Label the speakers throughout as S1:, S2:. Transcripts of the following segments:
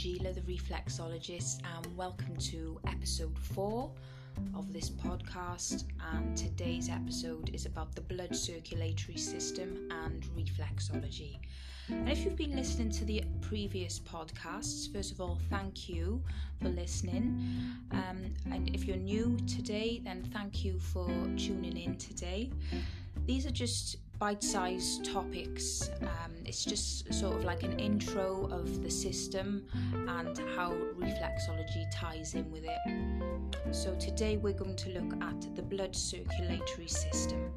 S1: Gila, the reflexologist, and welcome to episode four of this podcast. And today's episode is about the blood circulatory system and reflexology. And if you've been listening to the previous podcasts, first of all, thank you for listening. Um, and if you're new today, then thank you for tuning in today. These are just bite sized topics. Um, it's just sort of like an intro of the system and how reflexology ties in with it. So, today we're going to look at the blood circulatory system,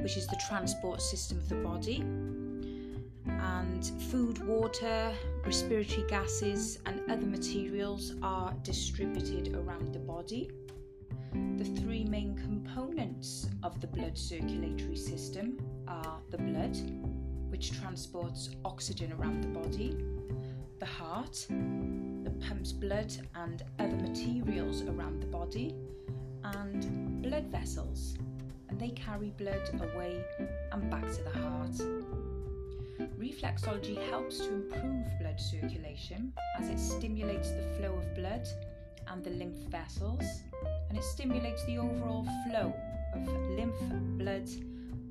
S1: which is the transport system of the body. And food, water, respiratory gases, and other materials are distributed around the body. The three main components of the blood circulatory system are the blood, which transports oxygen around the body, the heart, that pumps blood and other materials around the body, and blood vessels, and they carry blood away and back to the heart. Reflexology helps to improve blood circulation as it stimulates the flow of blood and the lymph vessels and it stimulates the overall flow of lymph blood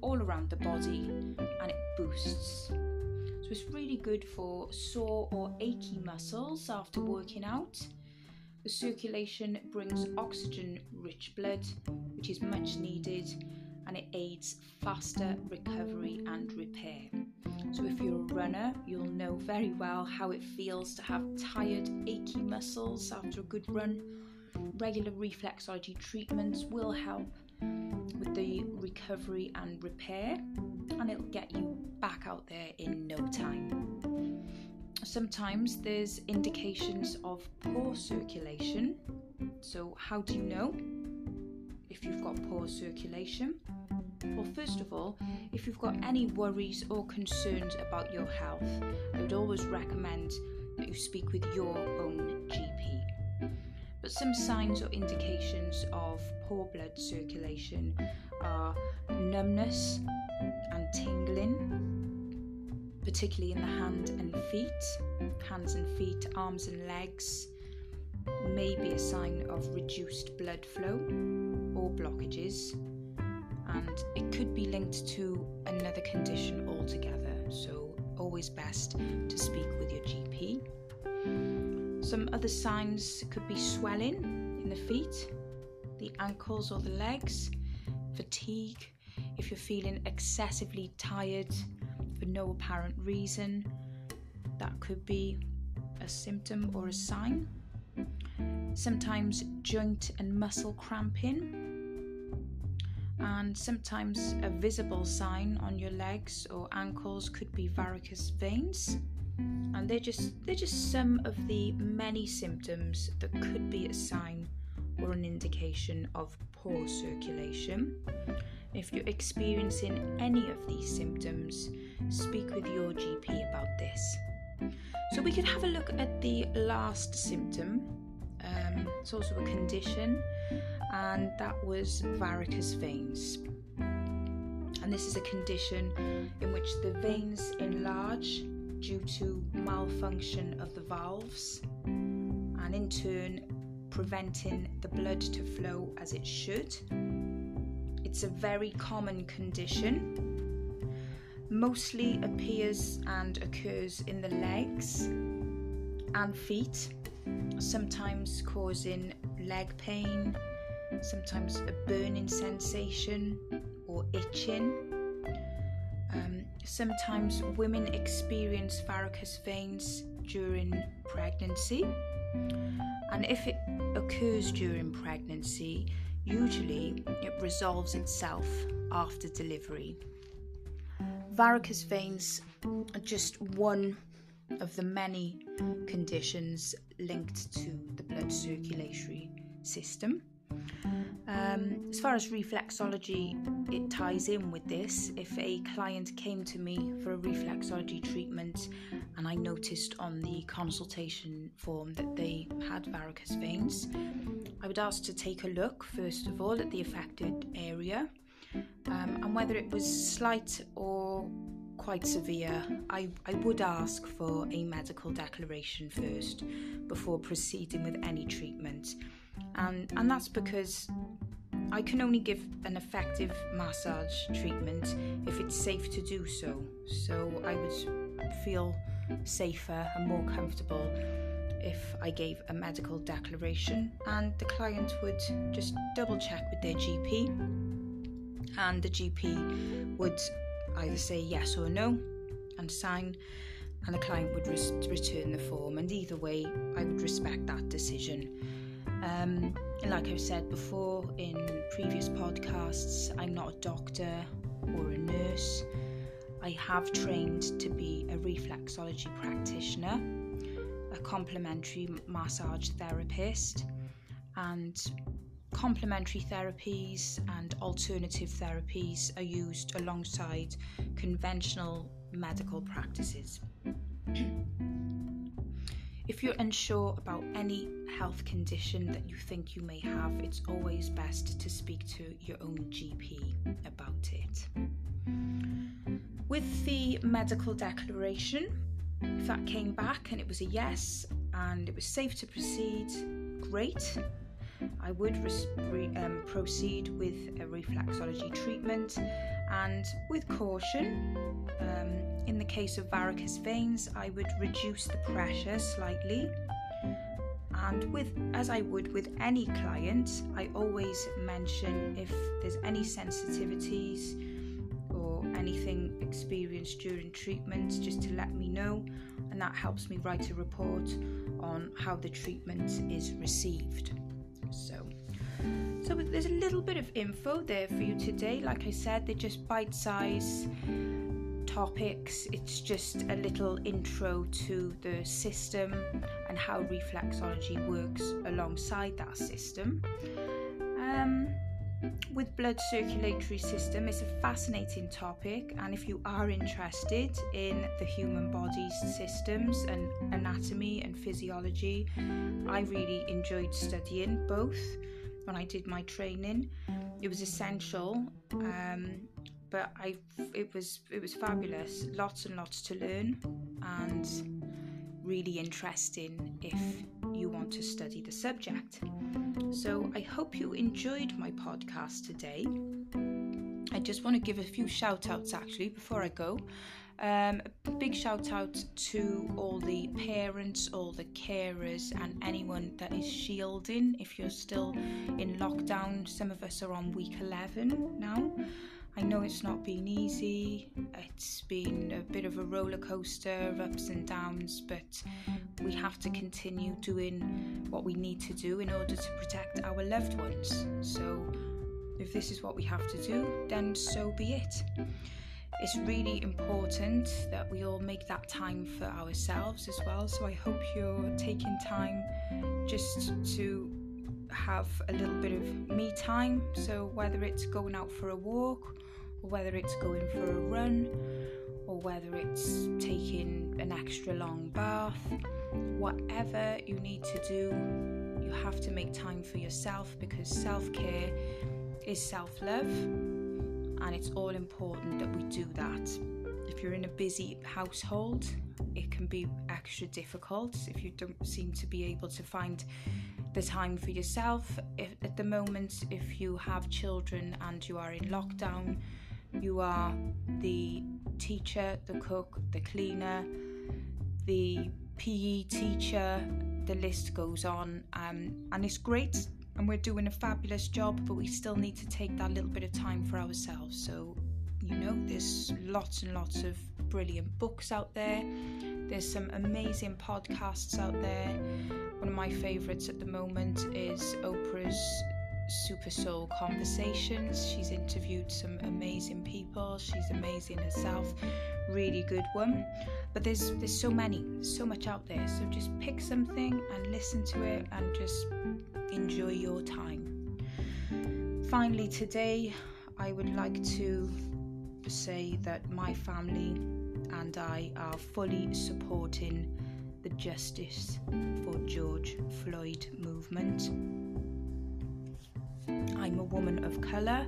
S1: all around the body and it boosts. So it's really good for sore or achy muscles after working out. The circulation brings oxygen rich blood, which is much needed, and it aids faster recovery and repair. So, if you're a runner, you'll know very well how it feels to have tired, achy muscles after a good run regular reflexology treatments will help with the recovery and repair, and it'll get you back out there in no time. Sometimes there's indications of poor circulation. So, how do you know if you've got poor circulation? Well, first of all, if you've got any worries or concerns about your health, I would always recommend that you speak with your own. But some signs or indications of poor blood circulation are numbness and tingling, particularly in the hand and feet, hands and feet, arms and legs, may be a sign of reduced blood flow or blockages, and it could be linked to another condition altogether. So, always best to speak with your GP. Some other signs could be swelling in the feet, the ankles or the legs, fatigue, if you're feeling excessively tired for no apparent reason, that could be a symptom or a sign. Sometimes joint and muscle cramping, and sometimes a visible sign on your legs or ankles could be varicose veins and they're just they're just some of the many symptoms that could be a sign or an indication of poor circulation. If you're experiencing any of these symptoms, speak with your GP about this. So we could have a look at the last symptom. Um, it's also a condition, and that was varicose veins. And this is a condition in which the veins enlarge due to malfunction of the valves and in turn preventing the blood to flow as it should. It's a very common condition, mostly appears and occurs in the legs and feet, sometimes causing leg pain, sometimes a burning sensation or itching um, sometimes women experience varicose veins during pregnancy, and if it occurs during pregnancy, usually it resolves itself after delivery. Varicose veins are just one of the many conditions linked to the blood circulatory system. Um, as far as reflexology, it ties in with this. If a client came to me for a reflexology treatment and I noticed on the consultation form that they had varicose veins, I would ask to take a look, first of all, at the affected area um, and whether it was slight or quite severe, I, I would ask for a medical declaration first before proceeding with any treatment. And, and that's because I can only give an effective massage treatment if it's safe to do so. So I would feel safer and more comfortable if I gave a medical declaration and the client would just double check with their GP and the GP would either say yes or no and sign and the client would res- return the form and either way I would respect that decision. Um, like I've said before in previous podcasts, I'm not a doctor or a nurse. I have trained to be a reflexology practitioner a complementary massage therapist, and complementary therapies and alternative therapies are used alongside conventional medical practices. if you're unsure about any health condition that you think you may have, it's always best to speak to your own GP about it. With the medical declaration, if that came back and it was a yes and it was safe to proceed, great. I would re- um, proceed with a reflexology treatment and with caution. Um, in the case of varicose veins, I would reduce the pressure slightly. And with, as I would with any client, I always mention if there's any sensitivities or anything experienced during treatment just to let me know, and that helps me write a report on how the treatment is received. So, so there's a little bit of info there for you today. Like I said, they're just bite-sized topics. It's just a little intro to the system and how reflexology works alongside that system. Um, with blood circulatory system it's a fascinating topic and if you are interested in the human body's systems and anatomy and physiology i really enjoyed studying both when i did my training it was essential um, but i it was it was fabulous lots and lots to learn and really interesting if you want to study the subject. So I hope you enjoyed my podcast today. I just want to give a few shout outs actually before I go. Um, a big shout out to all the parents, all the carers, and anyone that is shielding if you're still in lockdown. Some of us are on week 11 now. I know it's not been easy, it's been a bit of a roller coaster ups and downs, but we have to continue doing what we need to do in order to protect our loved ones. So, if this is what we have to do, then so be it. It's really important that we all make that time for ourselves as well. So, I hope you're taking time just to have a little bit of me time. So, whether it's going out for a walk or whether it's going for a run, or whether it's taking an extra long bath, whatever you need to do, you have to make time for yourself because self care is self love, and it's all important that we do that. If you're in a busy household, it can be extra difficult if you don't seem to be able to find the time for yourself. If, at the moment, if you have children and you are in lockdown, you are the teacher, the cook, the cleaner, the PE teacher, the list goes on. Um, and it's great, and we're doing a fabulous job, but we still need to take that little bit of time for ourselves. So, you know, there's lots and lots of brilliant books out there. There's some amazing podcasts out there. One of my favourites at the moment is Oprah's Super Soul Conversations. She's interviewed some amazing people. She's amazing herself. Really good one. But there's there's so many, so much out there. So just pick something and listen to it and just enjoy your time. Finally today, I would like to say that my family and I are fully supporting the Justice for George Floyd movement I'm a woman of colour.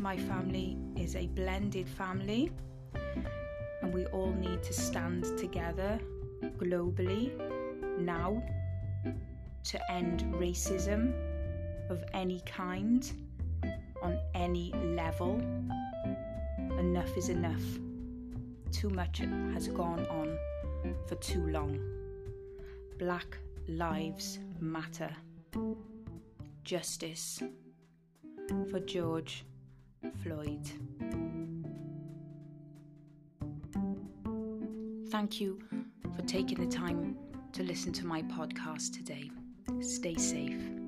S1: My family is a blended family. And we all need to stand together globally now to end racism of any kind on any level. Enough is enough. Too much has gone on for too long. Black Lives Matter. Justice for George Floyd. Thank you for taking the time to listen to my podcast today. Stay safe.